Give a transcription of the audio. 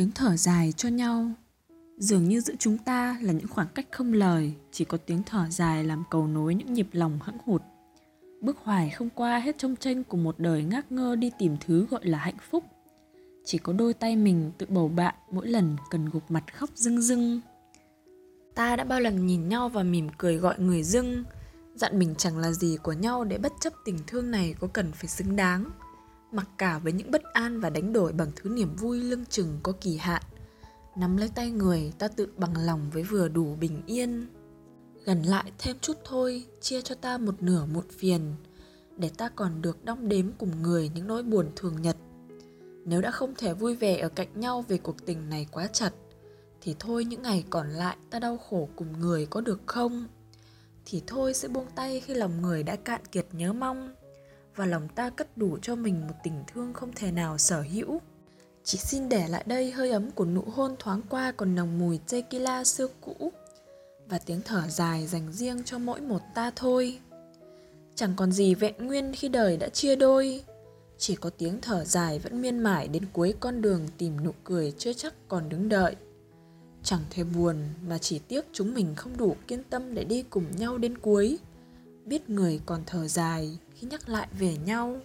tiếng thở dài cho nhau. Dường như giữa chúng ta là những khoảng cách không lời, chỉ có tiếng thở dài làm cầu nối những nhịp lòng hững hụt. Bước hoài không qua hết trong tranh của một đời ngác ngơ đi tìm thứ gọi là hạnh phúc. Chỉ có đôi tay mình tự bầu bạn mỗi lần cần gục mặt khóc rưng rưng. Ta đã bao lần nhìn nhau và mỉm cười gọi người dưng. Dặn mình chẳng là gì của nhau để bất chấp tình thương này có cần phải xứng đáng mặc cả với những bất an và đánh đổi bằng thứ niềm vui lưng chừng có kỳ hạn. Nắm lấy tay người, ta tự bằng lòng với vừa đủ bình yên. Gần lại thêm chút thôi, chia cho ta một nửa muộn phiền, để ta còn được đong đếm cùng người những nỗi buồn thường nhật. Nếu đã không thể vui vẻ ở cạnh nhau vì cuộc tình này quá chặt, thì thôi những ngày còn lại ta đau khổ cùng người có được không? Thì thôi sẽ buông tay khi lòng người đã cạn kiệt nhớ mong và lòng ta cất đủ cho mình một tình thương không thể nào sở hữu. Chỉ xin để lại đây hơi ấm của nụ hôn thoáng qua còn nồng mùi tequila xưa cũ và tiếng thở dài dành riêng cho mỗi một ta thôi. Chẳng còn gì vẹn nguyên khi đời đã chia đôi, chỉ có tiếng thở dài vẫn miên mải đến cuối con đường tìm nụ cười chưa chắc còn đứng đợi. Chẳng thể buồn mà chỉ tiếc chúng mình không đủ kiên tâm để đi cùng nhau đến cuối biết người còn thở dài khi nhắc lại về nhau.